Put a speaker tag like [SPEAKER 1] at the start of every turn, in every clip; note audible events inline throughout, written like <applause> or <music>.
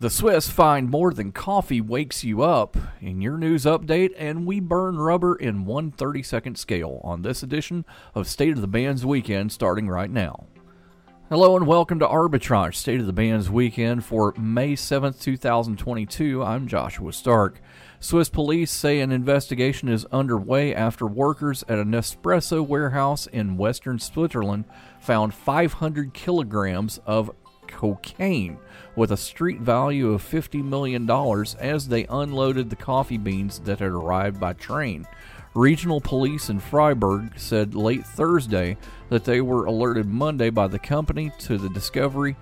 [SPEAKER 1] The Swiss find more than coffee wakes you up in your news update, and we burn rubber in one 30 second scale on this edition of State of the Bands Weekend starting right now. Hello and welcome to Arbitrage State of the Bands Weekend for May 7th, 2022. I'm Joshua Stark. Swiss police say an investigation is underway after workers at a Nespresso warehouse in western Switzerland found 500 kilograms of cocaine with a street value of $50 million as they unloaded the coffee beans that had arrived by train. Regional police in Freiburg said late Thursday that they were alerted Monday by the company to the discovery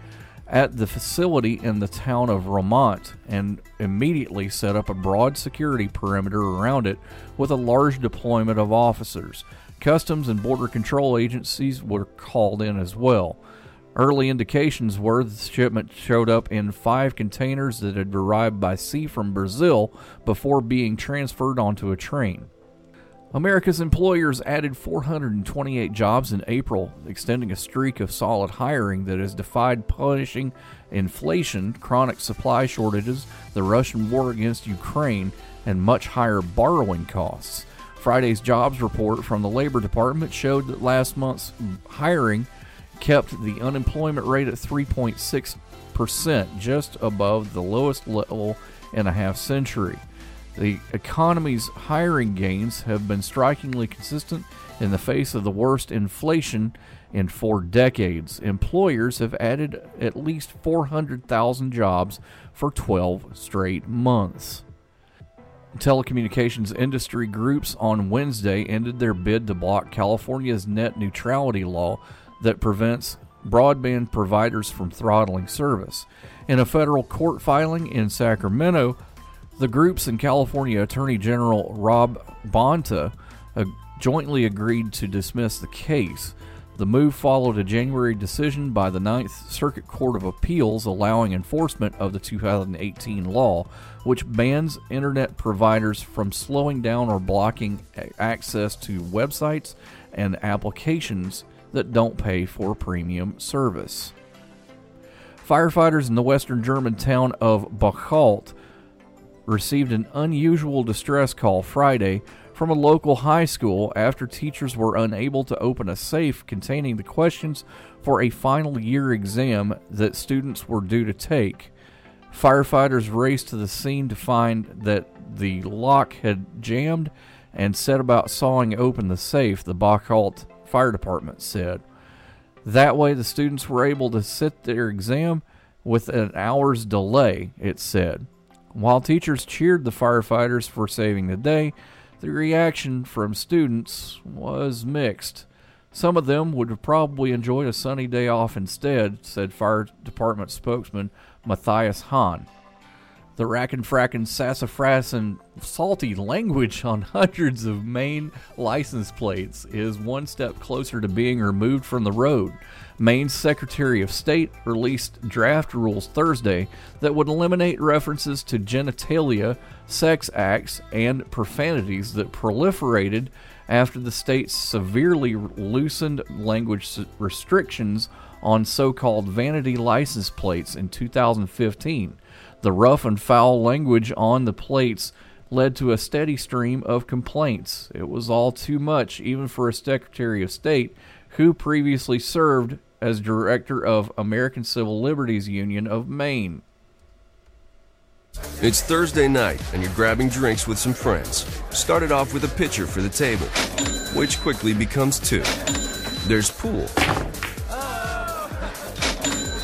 [SPEAKER 1] at the facility in the town of Romont and immediately set up a broad security perimeter around it with a large deployment of officers. Customs and Border Control agencies were called in as well. Early indications were the shipment showed up in five containers that had arrived by sea from Brazil before being transferred onto a train. America's employers added 428 jobs in April, extending a streak of solid hiring that has defied punishing inflation, chronic supply shortages, the Russian war against Ukraine, and much higher borrowing costs. Friday's jobs report from the Labor Department showed that last month's hiring kept the unemployment rate at 3.6%, just above the lowest level in a half century. The economy's hiring gains have been strikingly consistent in the face of the worst inflation in four decades. Employers have added at least 400,000 jobs for 12 straight months. Telecommunications industry groups on Wednesday ended their bid to block California's net neutrality law that prevents broadband providers from throttling service. In a federal court filing in Sacramento, the groups and California Attorney General Rob Bonta uh, jointly agreed to dismiss the case. The move followed a January decision by the Ninth Circuit Court of Appeals allowing enforcement of the 2018 law, which bans internet providers from slowing down or blocking access to websites and applications that don't pay for premium service. Firefighters in the western German town of Bocholt received an unusual distress call Friday from a local high school after teachers were unable to open a safe containing the questions for a final year exam that students were due to take. Firefighters raced to the scene to find that the lock had jammed and set about sawing open the safe, the Bocholt Fire Department said. That way, the students were able to sit their exam with an hour's delay, it said. While teachers cheered the firefighters for saving the day, the reaction from students was mixed. Some of them would have probably enjoyed a sunny day off instead, said Fire Department spokesman Matthias Hahn. The rack and frackin' sassafras and salty language on <laughs> hundreds of Maine license plates is one step closer to being removed from the road. Maine's Secretary of State released draft rules Thursday that would eliminate references to genitalia, sex acts, and profanities that proliferated after the state severely loosened language restrictions on so called vanity license plates in 2015. The rough and foul language on the plates led to a steady stream of complaints. It was all too much, even for a Secretary of State who previously served as director of American Civil Liberties Union of Maine.
[SPEAKER 2] It's Thursday night, and you're grabbing drinks with some friends. Started off with a pitcher for the table, which quickly becomes two. There's pool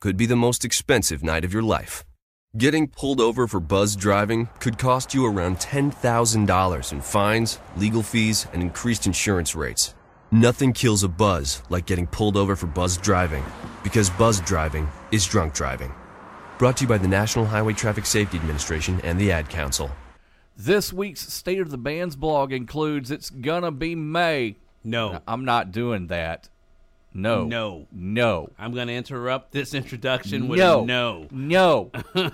[SPEAKER 2] could be the most expensive night of your life. Getting pulled over for buzz driving could cost you around $10,000 in fines, legal fees, and increased insurance rates. Nothing kills a buzz like getting pulled over for buzz driving, because buzz driving is drunk driving. Brought to you by the National Highway Traffic Safety Administration and the Ad Council.
[SPEAKER 1] This week's State of the Bands blog includes It's Gonna Be May.
[SPEAKER 3] No.
[SPEAKER 1] I'm not doing that. No.
[SPEAKER 3] No.
[SPEAKER 1] No.
[SPEAKER 3] I'm going to interrupt this introduction with
[SPEAKER 1] No.
[SPEAKER 3] no.
[SPEAKER 1] No. <laughs>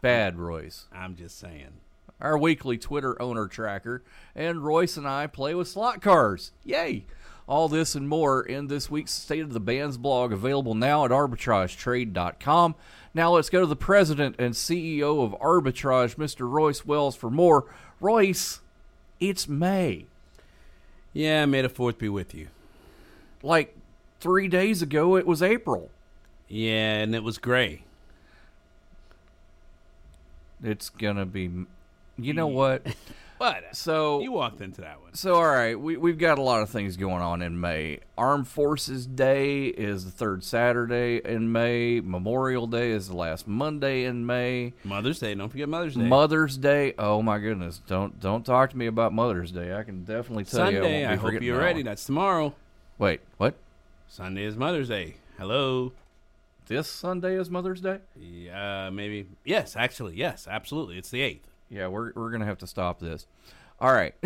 [SPEAKER 1] Bad, Royce.
[SPEAKER 3] I'm just saying.
[SPEAKER 1] Our weekly Twitter owner tracker, and Royce and I play with slot cars. Yay! All this and more in this week's State of the Bands blog, available now at arbitragetrade.com. Now let's go to the president and CEO of Arbitrage, Mr. Royce Wells, for more. Royce, it's May.
[SPEAKER 3] Yeah, may the fourth be with you.
[SPEAKER 1] Like three days ago, it was April.
[SPEAKER 3] Yeah, and it was gray.
[SPEAKER 1] It's gonna be. You know what? <laughs>
[SPEAKER 3] What?
[SPEAKER 1] Uh, so
[SPEAKER 3] You walked into that one.
[SPEAKER 1] So, all right, we, we've got a lot of things going on in May. Armed Forces Day is the third Saturday in May. Memorial Day is the last Monday in May.
[SPEAKER 3] Mother's Day. Don't forget Mother's Day.
[SPEAKER 1] Mother's Day. Oh my goodness! Don't don't talk to me about Mother's Day. I can definitely tell you. I,
[SPEAKER 3] Sunday.
[SPEAKER 1] won't
[SPEAKER 3] I, hope you're ready.
[SPEAKER 1] one.
[SPEAKER 3] That's tomorrow.
[SPEAKER 1] Wait, what?
[SPEAKER 3] Sunday is Mother's Day. Hello.
[SPEAKER 1] This Sunday is Mother's Day.
[SPEAKER 3] Yeah, maybe. Yes, actually, yes, absolutely. It's the eighth.
[SPEAKER 1] Yeah, we're we're gonna have to stop this. All right. <laughs>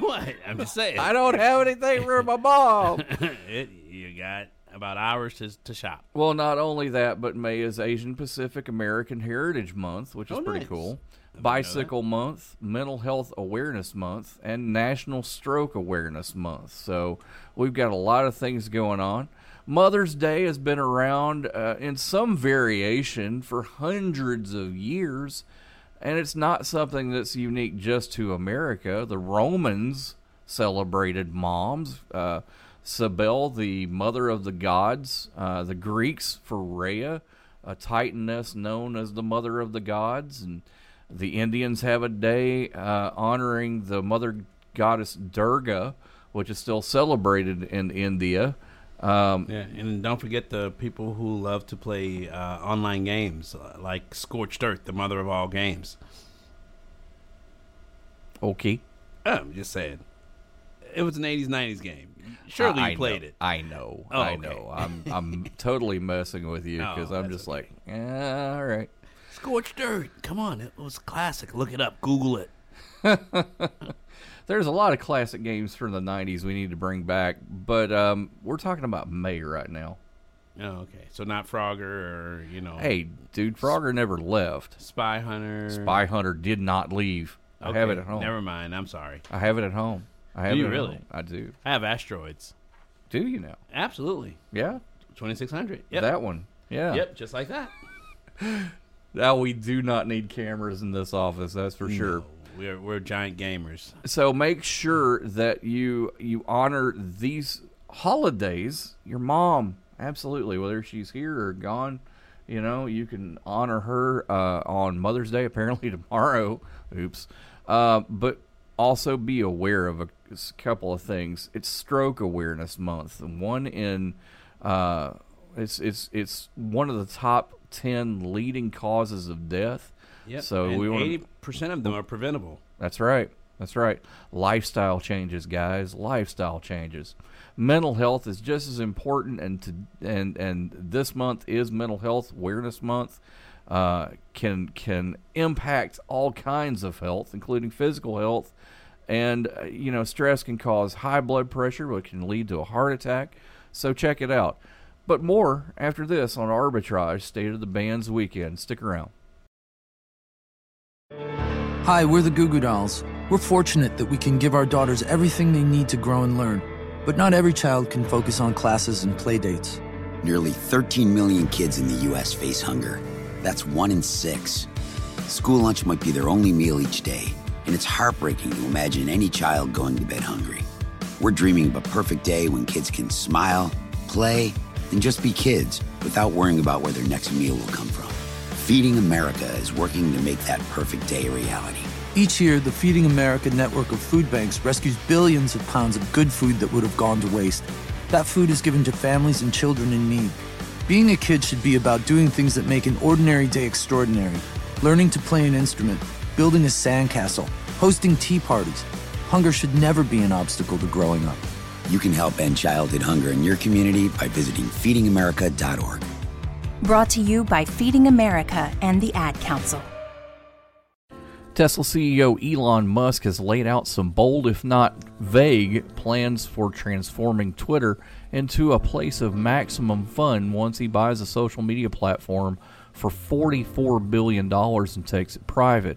[SPEAKER 3] What? I'm just saying.
[SPEAKER 1] I don't have anything for my mom. <laughs>
[SPEAKER 3] it, you got about hours to, to shop.
[SPEAKER 1] Well, not only that, but May is Asian Pacific American Heritage Month, which is
[SPEAKER 3] Oh,
[SPEAKER 1] pretty
[SPEAKER 3] nice.
[SPEAKER 1] cool. Bicycle Month, Mental Health Awareness Month, and National Stroke Awareness Month. So we've got a lot of things going on. Mother's Day has been around uh, in some variation for hundreds of years, and it's not something that's unique just to America. The Romans celebrated moms. Uh, the mother of the gods. Uh, the Greeks for Rhea, a titaness known as the mother of the gods. And the Indians have a day uh, honoring the mother goddess Durga, which is still celebrated in India. Um,
[SPEAKER 3] Yeah, and don't forget the people who love to play uh, online games uh, like Scorched Earth, the mother of all games.
[SPEAKER 1] okay.
[SPEAKER 3] I'm just saying. It was an 80s, 90s game. Surely
[SPEAKER 1] I-
[SPEAKER 3] you played
[SPEAKER 1] know,
[SPEAKER 3] it.
[SPEAKER 1] I know.
[SPEAKER 3] Oh,
[SPEAKER 1] I
[SPEAKER 3] okay.
[SPEAKER 1] know. I'm <laughs> I'm totally messing with you
[SPEAKER 3] Oh,
[SPEAKER 1] because I'm just
[SPEAKER 3] okay.
[SPEAKER 1] like, yeah, all right.
[SPEAKER 3] Scorched Earth. Come on. It was classic. Look it up. Google it. <laughs>
[SPEAKER 1] There's a lot of classic games from the '90s we need to bring back, but um, we're talking about May right now.
[SPEAKER 3] Oh, okay. So not Frogger or, you know,
[SPEAKER 1] Hey, dude, Frogger never left.
[SPEAKER 3] Spy Hunter.
[SPEAKER 1] Spy Hunter did not leave. I have it at home.
[SPEAKER 3] Never mind. I'm sorry.
[SPEAKER 1] I have it at home. I have
[SPEAKER 3] you
[SPEAKER 1] it
[SPEAKER 3] really?
[SPEAKER 1] home. I do.
[SPEAKER 3] I have asteroids.
[SPEAKER 1] Do you now?
[SPEAKER 3] Absolutely.
[SPEAKER 1] Yeah,
[SPEAKER 3] 2600. Yep.
[SPEAKER 1] that one. Yeah.
[SPEAKER 3] Yep, just like that. <laughs>
[SPEAKER 1] Now we do not need cameras in this office. That's for sure.
[SPEAKER 3] No, we're we're giant gamers.
[SPEAKER 1] So make sure that you you honor these holidays. Your mom, absolutely, whether she's here or gone, you know, you can honor her uh, on Mother's Day. Apparently <laughs> tomorrow. Oops. Uh, but also be aware of a couple of things. It's Stroke Awareness Month. One in uh, it's it's it's one of the top ten leading causes of death.
[SPEAKER 3] Yep.
[SPEAKER 1] So
[SPEAKER 3] and
[SPEAKER 1] we want
[SPEAKER 3] eighty percent of them are preventable.
[SPEAKER 1] that's right. That's right. Lifestyle changes, guys. Lifestyle changes. Mental health is just as important, and to, and and this month is Mental Health Awareness Month. Uh, can can impact all kinds of health, including physical health, and uh, you know stress can cause high blood pressure, which can lead to a heart attack. So check it out. But more after this on Arbitrage State of the Bands Weekend. Stick around.
[SPEAKER 4] Hi, we're the Goo Goo Dolls. We're fortunate that we can give our daughters everything they need to grow and learn. But not every child can focus on classes and play dates.
[SPEAKER 5] Nearly 13 million kids in the U.S. face hunger. That's one in six. School lunch might be their only meal each day, and it's heartbreaking to imagine any child going to bed hungry. We're dreaming of a perfect day when kids can smile, play, and just be kids without worrying about where their next meal will come from. Feeding America is working to make that perfect day a reality.
[SPEAKER 4] Each year, the Feeding America network of food banks rescues billions of pounds of good food that would have gone to waste. That food is given to families and children in need. Being a kid should be about doing things that make an ordinary day extraordinary. Learning to play an instrument, building a sandcastle, hosting tea parties. Hunger should never be an obstacle to growing up.
[SPEAKER 5] You can help end childhood hunger in your community by visiting feedingamerica.org.
[SPEAKER 6] Brought to you by Feeding America and the Ad Council.
[SPEAKER 1] Tesla CEO Elon Musk has laid out some bold, if not vague, plans for transforming Twitter into a place of maximum fun once he buys a social media platform for $44 billion and takes it private.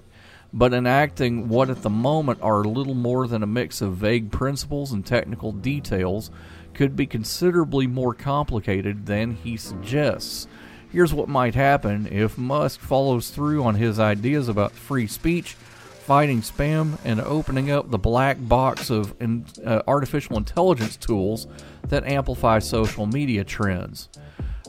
[SPEAKER 1] But enacting what at the moment are little more than a mix of vague principles and technical details could be considerably more complicated than he suggests. Here's what might happen if Musk follows through on his ideas about free speech, fighting spam, and opening up the black box of in, uh, artificial intelligence tools that amplify social media trends.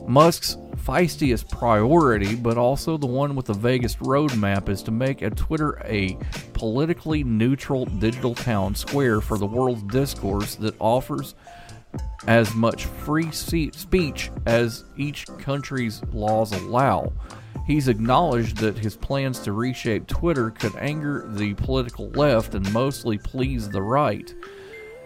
[SPEAKER 1] Musk's feistiest priority, but also the one with the vaguest roadmap, is to make a Twitter a politically neutral digital town square for the world's discourse that offers as much free speech as each country's laws allow. He's acknowledged that his plans to reshape Twitter could anger the political left and mostly please the right.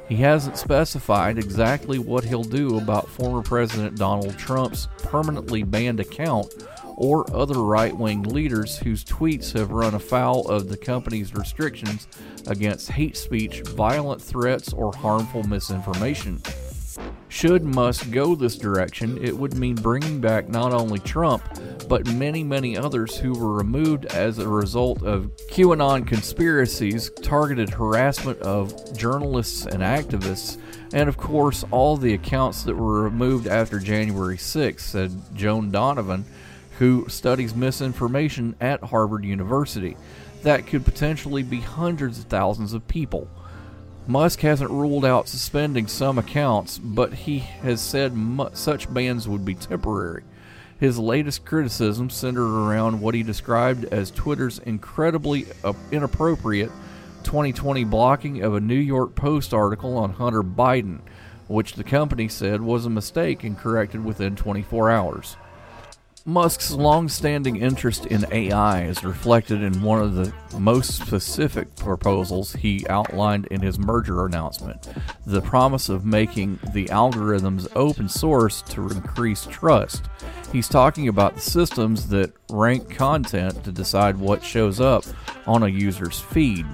[SPEAKER 1] He hasn't specified exactly what he'll do about former President Donald Trump's permanently banned account or other right wing leaders whose tweets have run afoul of the company's restrictions against hate speech, violent threats, or harmful misinformation. Should Musk go this direction, it would mean bringing back not only Trump, but many, many others who were removed as a result of QAnon conspiracies, targeted harassment of journalists and activists, and of course, all the accounts that were removed after January 6th, said Joan Donovan, who studies misinformation at Harvard University. That could potentially be hundreds of thousands of people. Musk hasn't ruled out suspending some accounts, but he has said mu- such bans would be temporary. His latest criticism centered around what he described as Twitter's incredibly uh, inappropriate 2020 blocking of a New York Post article on Hunter Biden, which the company said was a mistake and corrected within 24 hours. Musk's long-standing interest in AI is reflected in one of the most specific proposals he outlined in his merger announcement, the promise of making the algorithms open source to increase trust. He's talking about the systems that rank content to decide what shows up on a user's feed.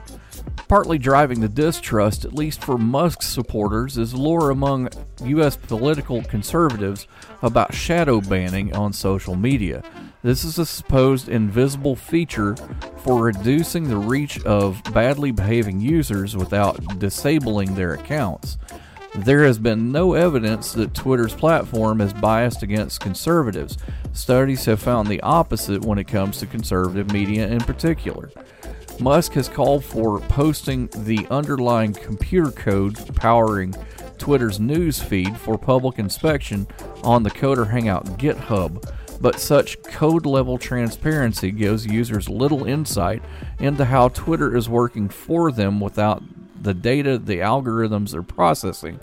[SPEAKER 1] Partly driving the distrust, at least for Musk's supporters, is lore among U.S. political conservatives about shadow banning on social media. This is a supposed invisible feature for reducing the reach of badly behaving users without disabling their accounts. There has been no evidence that Twitter's platform is biased against conservatives. Studies have found the opposite when it comes to conservative media in particular. Musk has called for posting the underlying computer code powering Twitter's news feed for public inspection on the Coder Hangout GitHub, but such code level transparency gives users little insight into how Twitter is working for them without the data the algorithms are processing,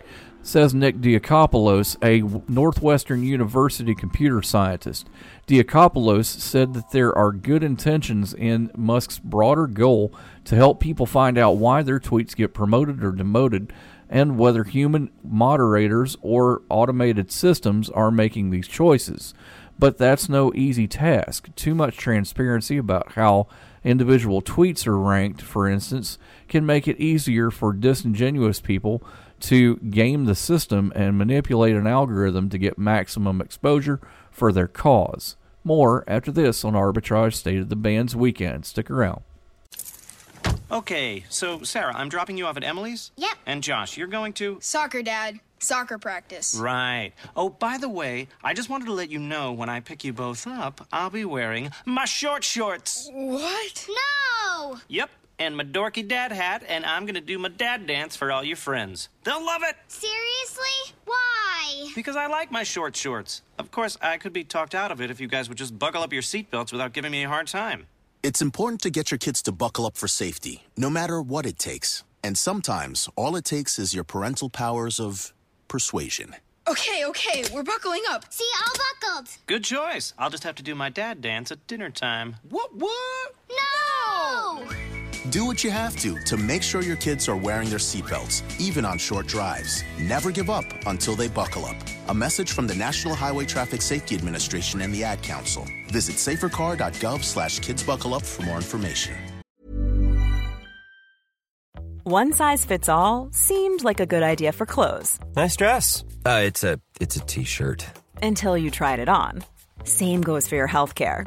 [SPEAKER 1] says Nick Diakopoulos, a Northwestern University computer scientist. Diakopoulos said that there are good intentions in Musk's broader goal to help people find out why their tweets get promoted or demoted and whether human moderators or automated systems are making these choices. But that's no easy task. Too much transparency about how individual tweets are ranked, for instance, can make it easier for disingenuous people to game the system and manipulate an algorithm to get maximum exposure for their cause. More after this on Arbitrage State of the Bands Weekend. Stick around.
[SPEAKER 7] Okay, so Sarah, I'm dropping you off at Emily's?
[SPEAKER 8] Yep.
[SPEAKER 7] And Josh, you're going to?
[SPEAKER 8] Soccer, Dad. Soccer practice.
[SPEAKER 7] Right. Oh, by the way, I just wanted to let you know when I pick you both up, I'll be wearing my short shorts.
[SPEAKER 8] What? No!
[SPEAKER 7] Yep, and my dorky dad hat, and I'm gonna do my dad dance for all your friends. They'll love it!
[SPEAKER 8] Seriously? Why?
[SPEAKER 7] Because I like my short shorts. Of course, I could be talked out of it if you guys would just buckle up your seatbelts without giving me a hard time.
[SPEAKER 9] It's important to get your kids to buckle up for safety, no matter what it takes. And sometimes all it takes is your parental powers of persuasion.
[SPEAKER 8] Okay, okay, we're buckling up. See, all buckled.
[SPEAKER 7] Good choice. I'll just have to do my dad dance at dinner time.
[SPEAKER 3] What? What?
[SPEAKER 8] No!
[SPEAKER 9] Do what you have to to make sure your kids are wearing their seatbelts, even on short drives. Never give up until they buckle up. A message from the National Highway Traffic Safety Administration and the Ad Council. Visit safercar.gov slash kidsbuckleup for more information.
[SPEAKER 10] One size fits all seemed like a good idea for clothes
[SPEAKER 11] Nice dress. Uh, it's a it's a t-shirt.
[SPEAKER 10] until you tried it on. Same goes for your healthcare.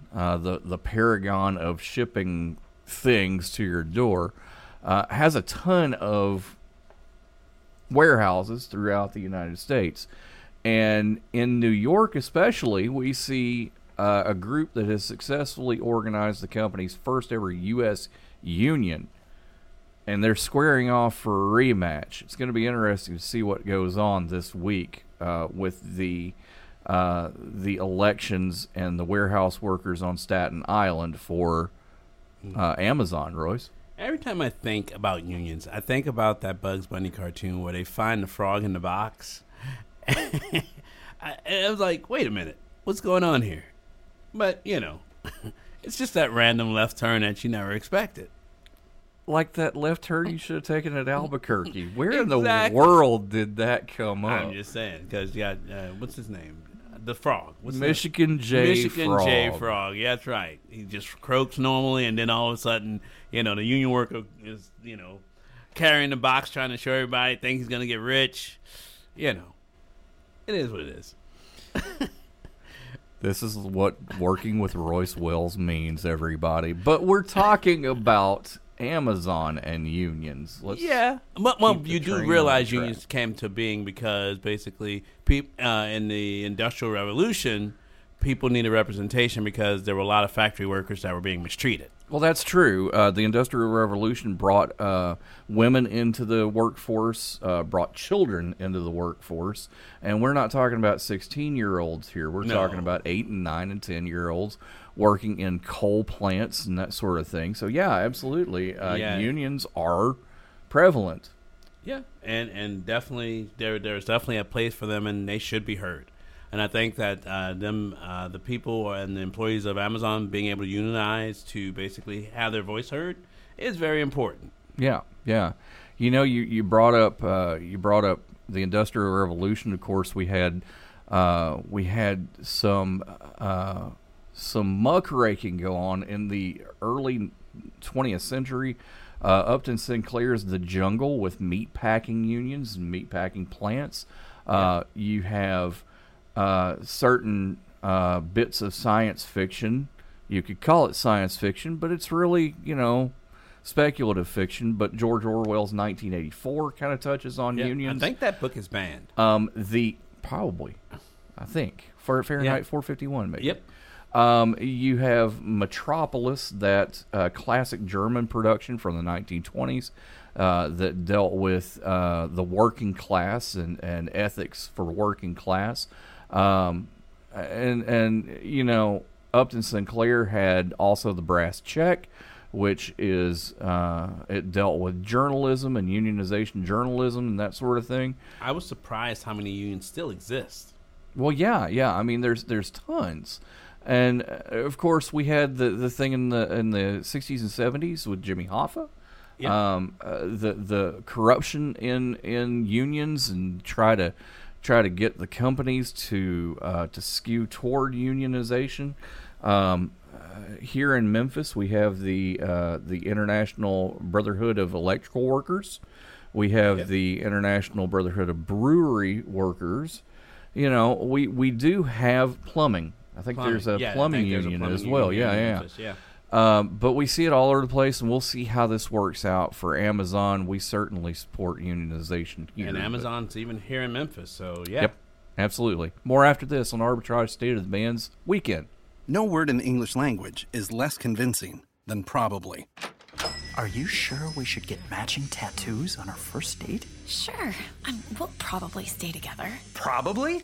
[SPEAKER 1] uh, the the paragon of shipping things to your door, uh, has a ton of warehouses throughout the United States, and in New York especially, we see uh, a group that has successfully organized the company's first ever U.S. union, and they're squaring off for a rematch. It's going to be interesting to see what goes on this week uh, with the uh, the elections and the warehouse workers on Staten Island for uh, Amazon, Royce.
[SPEAKER 3] Every time I think about unions, I think about that Bugs Bunny cartoon where they find the frog in the box. <laughs> I, I was like, wait a minute, what's going on here? But, you know, <laughs> it's just that random left turn that you never expected.
[SPEAKER 1] Like that left turn you should have taken at Albuquerque. Where in the world did that come up?
[SPEAKER 3] I'm just saying, because you got, uh, what's his name? The frog. What's
[SPEAKER 1] Michigan J.
[SPEAKER 3] Michigan J.
[SPEAKER 1] Frog.
[SPEAKER 3] Yeah, that's right. He just croaks normally, and then all of a sudden, you know, the union worker is, you know, carrying the box, trying to show everybody, think he's going to get rich. You know, it is what it is. <laughs>
[SPEAKER 1] This is what working with Royce Wells means, everybody. But we're talking about Amazon and unions. Let's
[SPEAKER 3] yeah, but well, you do realize unions came to being because basically, peop, uh, in the Industrial Revolution, people needed representation because there were a lot of factory workers that were being mistreated.
[SPEAKER 1] Well, that's true. Uh, the Industrial Revolution brought uh, women into the workforce, uh, brought children into the workforce, and we're not talking about sixteen-year-olds here. We're
[SPEAKER 3] No.
[SPEAKER 1] talking about eight and nine and ten-year-olds working in coal plants and that sort of thing. So, yeah, absolutely, uh,
[SPEAKER 3] Yeah.
[SPEAKER 1] unions are prevalent.
[SPEAKER 3] Yeah, and and definitely there there's definitely a place for them, and they should be heard. And I think that uh, them uh, the people and the employees of Amazon being able to unionize to basically have their voice heard is very important.
[SPEAKER 1] Yeah, yeah. You know, you you brought up uh, you brought up the Industrial Revolution. Of course, we had uh, we had some uh, some muckraking go on in the early 20th century. Uh, Upton Sinclair's The Jungle with meat packing unions and meat packing plants. Uh, You have uh, certain uh, bits of science fiction. You could call it science fiction, but it's really, you know, speculative fiction. But George Orwell's 1984 kind of touches on
[SPEAKER 3] Yeah,
[SPEAKER 1] unions.
[SPEAKER 3] I think that book is banned.
[SPEAKER 1] Um, the probably, I think for Fahrenheit
[SPEAKER 3] Yeah.
[SPEAKER 1] 451 maybe.
[SPEAKER 3] Yep.
[SPEAKER 1] Um, you have Metropolis, that uh, classic German production from the 1920s. uh, that dealt with uh, the working class and, and ethics for working class. Um, and and you know Upton Sinclair had also the brass check, which is uh, it dealt with journalism and unionization journalism and that sort of thing.
[SPEAKER 3] I was surprised how many unions still exist.
[SPEAKER 1] Well, yeah, yeah. I mean, there's there's tons, and uh, of course we had the, the thing in the in the 60s and 70s with Jimmy Hoffa.
[SPEAKER 3] Yeah.
[SPEAKER 1] Um, uh, the the corruption in in unions and try to try to get the companies to uh, to skew toward unionization. Um, uh, here in Memphis, we have the uh, the International Brotherhood of Electrical Workers. We have the International Brotherhood of Brewery Workers. You know, we we do have plumbing. I think
[SPEAKER 3] Plumbing.
[SPEAKER 1] there's a
[SPEAKER 3] Yeah,
[SPEAKER 1] plumbing
[SPEAKER 3] think there's a
[SPEAKER 1] union
[SPEAKER 3] plumbing
[SPEAKER 1] as well.
[SPEAKER 3] union
[SPEAKER 1] yeah,
[SPEAKER 3] in
[SPEAKER 1] yeah.
[SPEAKER 3] Memphis, yeah.
[SPEAKER 1] Um, but we see it all over the place, and we'll see how this works out for Amazon. We certainly support unionization here.
[SPEAKER 3] and
[SPEAKER 1] but-
[SPEAKER 3] Amazon's even here in Memphis, so yeah.
[SPEAKER 1] Yep, absolutely. More after this on Arbitrage State of the Band's Weekend.
[SPEAKER 12] No word in the English language is less convincing than probably.
[SPEAKER 13] Are you sure we should get matching tattoos on our first date?
[SPEAKER 14] Sure. Um, we'll probably stay together.
[SPEAKER 12] Probably?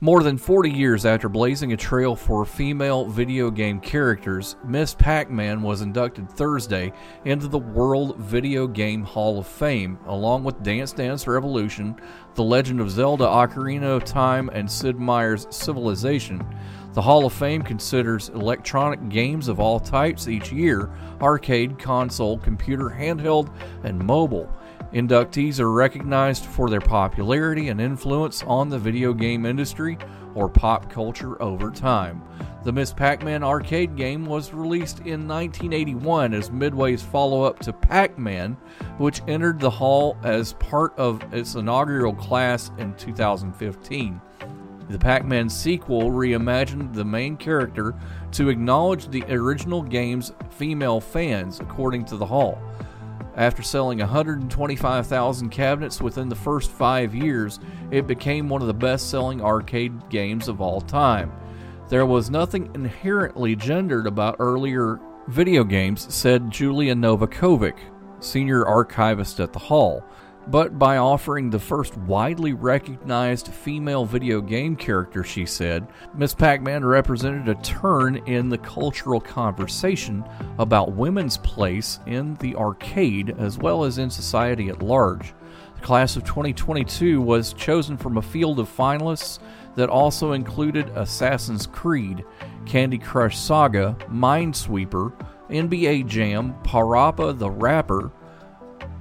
[SPEAKER 1] More than 40 years after blazing a trail for female video game characters, Miss Pac Man was inducted Thursday into the World Video Game Hall of Fame, along with Dance Dance Revolution, The Legend of Zelda Ocarina of Time, and Sid Meier's Civilization. The Hall of Fame considers electronic games of all types each year arcade, console, computer, handheld, and mobile. Inductees are recognized for their popularity and influence on the video game industry or pop culture over time. The Miss Pac Man arcade game was released in 1981 as Midway's follow up to Pac Man, which entered the hall as part of its inaugural class in 2015. The Pac Man sequel reimagined the main character to acknowledge the original game's female fans, according to the Hall. After selling 125,000 cabinets within the first five years, it became one of the best selling arcade games of all time. There was nothing inherently gendered about earlier video games, said Julia Novakovic, senior archivist at the Hall. But by offering the first widely recognized female video game character, she said, Miss Pac Man represented a turn in the cultural conversation about women's place in the arcade as well as in society at large. The class of 2022 was chosen from a field of finalists that also included Assassin's Creed, Candy Crush Saga, Minesweeper, NBA Jam, Parappa the Rapper,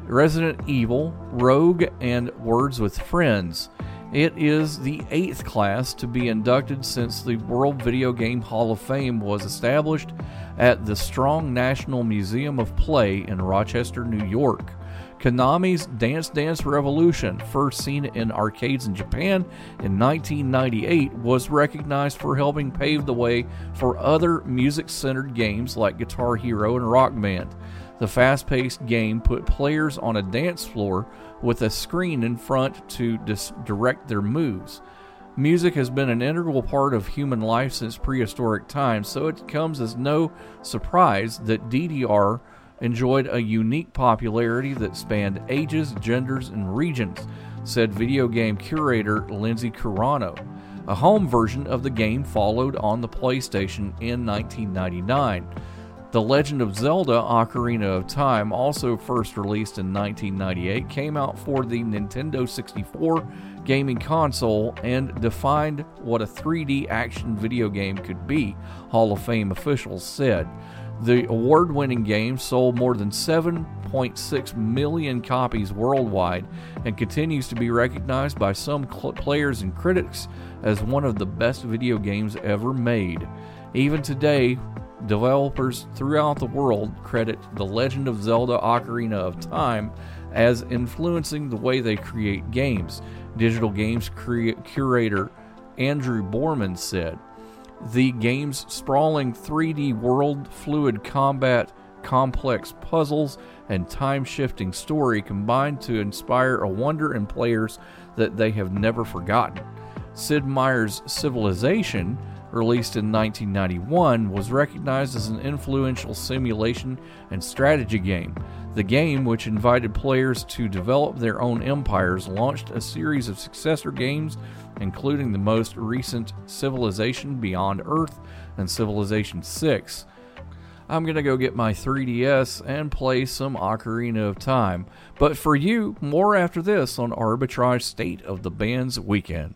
[SPEAKER 1] Resident Evil, Rogue, and Words with Friends. It is the eighth class to be inducted since the World Video Game Hall of Fame was established at the Strong National Museum of Play in Rochester, New York. Konami's Dance Dance Revolution, first seen in arcades in Japan in 1998, was recognized for helping pave the way for other music centered games like Guitar Hero and Rock Band. The fast paced game put players on a dance floor with a screen in front to dis- direct their moves. Music has been an integral part of human life since prehistoric times, so it comes as no surprise that DDR enjoyed a unique popularity that spanned ages, genders, and regions, said video game curator Lindsay Carano. A home version of the game followed on the PlayStation in 1999. The Legend of Zelda Ocarina of Time, also first released in 1998, came out for the Nintendo 64 gaming console and defined what a 3D action video game could be, Hall of Fame officials said. The award winning game sold more than 7.6 million copies worldwide and continues to be recognized by some cl- players and critics as one of the best video games ever made. Even today, developers throughout the world credit The Legend of Zelda Ocarina of Time as influencing the way they create games. Digital games curator Andrew Borman said, the game's sprawling 3D world, fluid combat, complex puzzles, and time shifting story combine to inspire a wonder in players that they have never forgotten. Sid Meier's Civilization, released in 1991, was recognized as an influential simulation and strategy game. The game, which invited players to develop their own empires, launched a series of successor games, including the most recent Civilization Beyond Earth and Civilization 6. I'm going to go get my 3DS and play some Ocarina of Time. But for you, more after this on Arbitrage State of the Band's Weekend.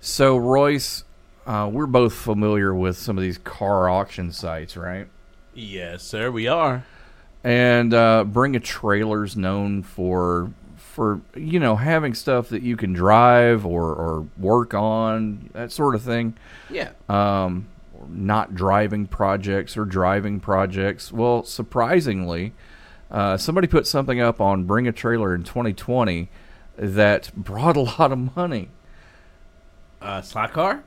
[SPEAKER 1] So, Royce, uh, we're both familiar with some of these car auction sites, right?
[SPEAKER 3] Yes, sir, we are.
[SPEAKER 1] And uh, Bring a Trailer's known for for you know having stuff that you can drive or, or work on that sort of thing.
[SPEAKER 3] Yeah.
[SPEAKER 1] Um, not driving projects or driving projects. Well, surprisingly, uh, somebody put something up on Bring a Trailer in 2020 that <laughs> brought a lot of money.
[SPEAKER 3] Uh, slot car?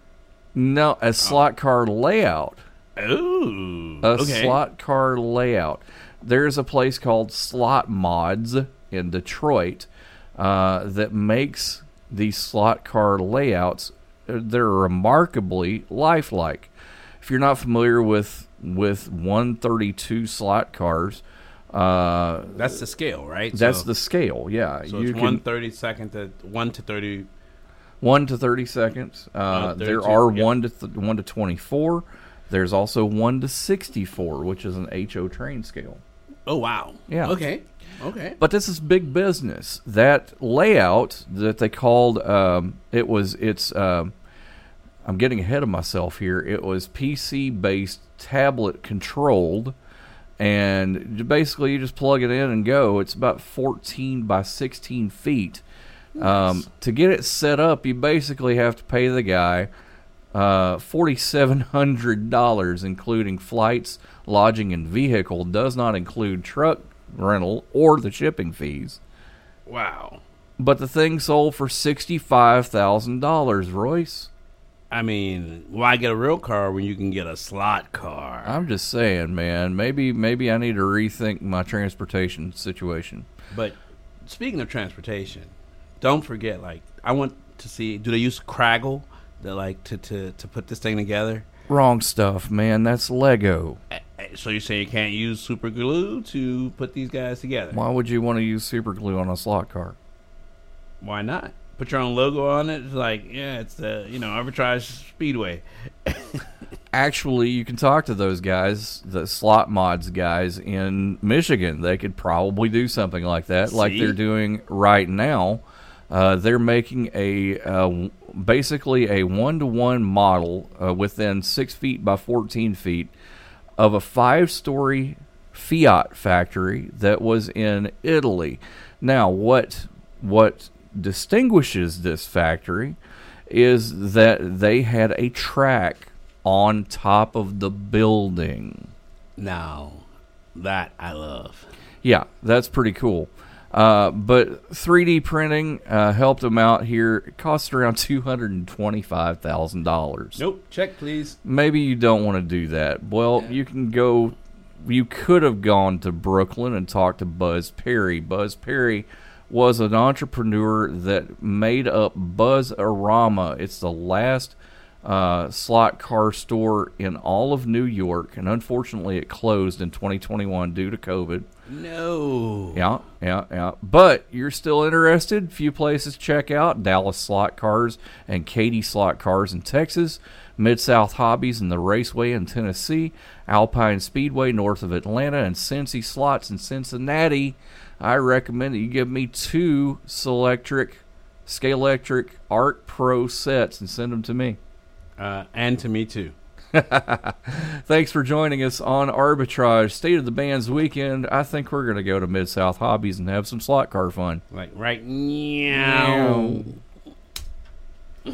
[SPEAKER 1] No, a slot car layout.
[SPEAKER 3] Ooh.
[SPEAKER 1] A
[SPEAKER 3] okay.
[SPEAKER 1] slot car layout. There's a place called Slot Mods in Detroit uh, that makes these slot car layouts. They're remarkably lifelike. If you're not familiar with with 132 slot cars, uh,
[SPEAKER 3] That's the scale, right?
[SPEAKER 1] That's
[SPEAKER 3] So-
[SPEAKER 1] the scale. Yeah,
[SPEAKER 3] So
[SPEAKER 1] you
[SPEAKER 3] it's
[SPEAKER 1] can-
[SPEAKER 3] one thirty second to one to thirty.
[SPEAKER 1] One to 30 seconds. Uh,
[SPEAKER 3] Uh,
[SPEAKER 1] there are
[SPEAKER 3] yeah.
[SPEAKER 1] one to th- one to 24. There's also one to 64, which is an HO train scale.
[SPEAKER 3] Oh wow.
[SPEAKER 1] Yeah.
[SPEAKER 3] Okay. Okay.
[SPEAKER 1] But this is big business. That layout that they called um, it was it's um, I'm getting ahead of myself here. It was PC based tablet controlled and basically you just plug it in and go. It's about 14 by 16 feet. Um, to get it set up, you basically have to pay the guy uh, $4,700, including flights, lodging, and vehicle. Does not include truck rental or the shipping fees.
[SPEAKER 3] Wow.
[SPEAKER 1] But the thing sold for $65,000, Royce.
[SPEAKER 3] I mean, why get a real car when you can get a slot car?
[SPEAKER 1] I'm just saying, man. Maybe maybe I need to rethink my transportation situation.
[SPEAKER 3] But speaking of transportation, don't forget. Like, I want to see. Do they use Kragle? To like to to to put this thing together.
[SPEAKER 1] Wrong stuff, man. That's Lego.
[SPEAKER 3] So you say you can't use super glue to put these guys together?
[SPEAKER 1] Why would you want to use super glue on a slot car?
[SPEAKER 3] Why not? Put your own logo on it. It's like, yeah, it's the you know arbitrage speedway. <laughs>
[SPEAKER 1] Actually, you can talk to those guys, the slot mods guys in Michigan. They could probably do something like that, like they're doing right now. Uh, they're making a uh, basically a one to one model uh, within six feet by 14 feet of a five story Fiat factory that was in Italy. Now, what what distinguishes this factory is that they had a track on top of the building.
[SPEAKER 3] Now, that I love.
[SPEAKER 1] Yeah, that's pretty cool. Uh, but 3D printing uh, helped them out here. It cost around <laughs> two hundred and twenty-five thousand dollars.
[SPEAKER 3] Nope. Check, please.
[SPEAKER 1] Maybe you don't want to do that. Well, you can go. You could have gone to Brooklyn and talked to Buzz Perry. Buzz Perry was an entrepreneur that made up Buzz Arama. It's the last uh, slot car store in all of New York, and unfortunately, it closed in 2021 due to COVID.
[SPEAKER 3] No.
[SPEAKER 1] Yeah, yeah, yeah. But you're still interested? Few places to check out: Dallas Slot Cars and Katy Slot Cars in Texas, Mid South Hobbies and the Raceway in Tennessee, Alpine Speedway north of Atlanta, and Cincy Slots in Cincinnati. I recommend that you give me two Selectric, Scalextric ARC Pro sets and send them to me.
[SPEAKER 3] Uh, and to me too. <laughs>
[SPEAKER 1] Thanks for joining us on Arbitrage State of the Bands weekend. I think we're going to go to Mid South Hobbies and have some slot car fun.
[SPEAKER 3] Like right now. <laughs>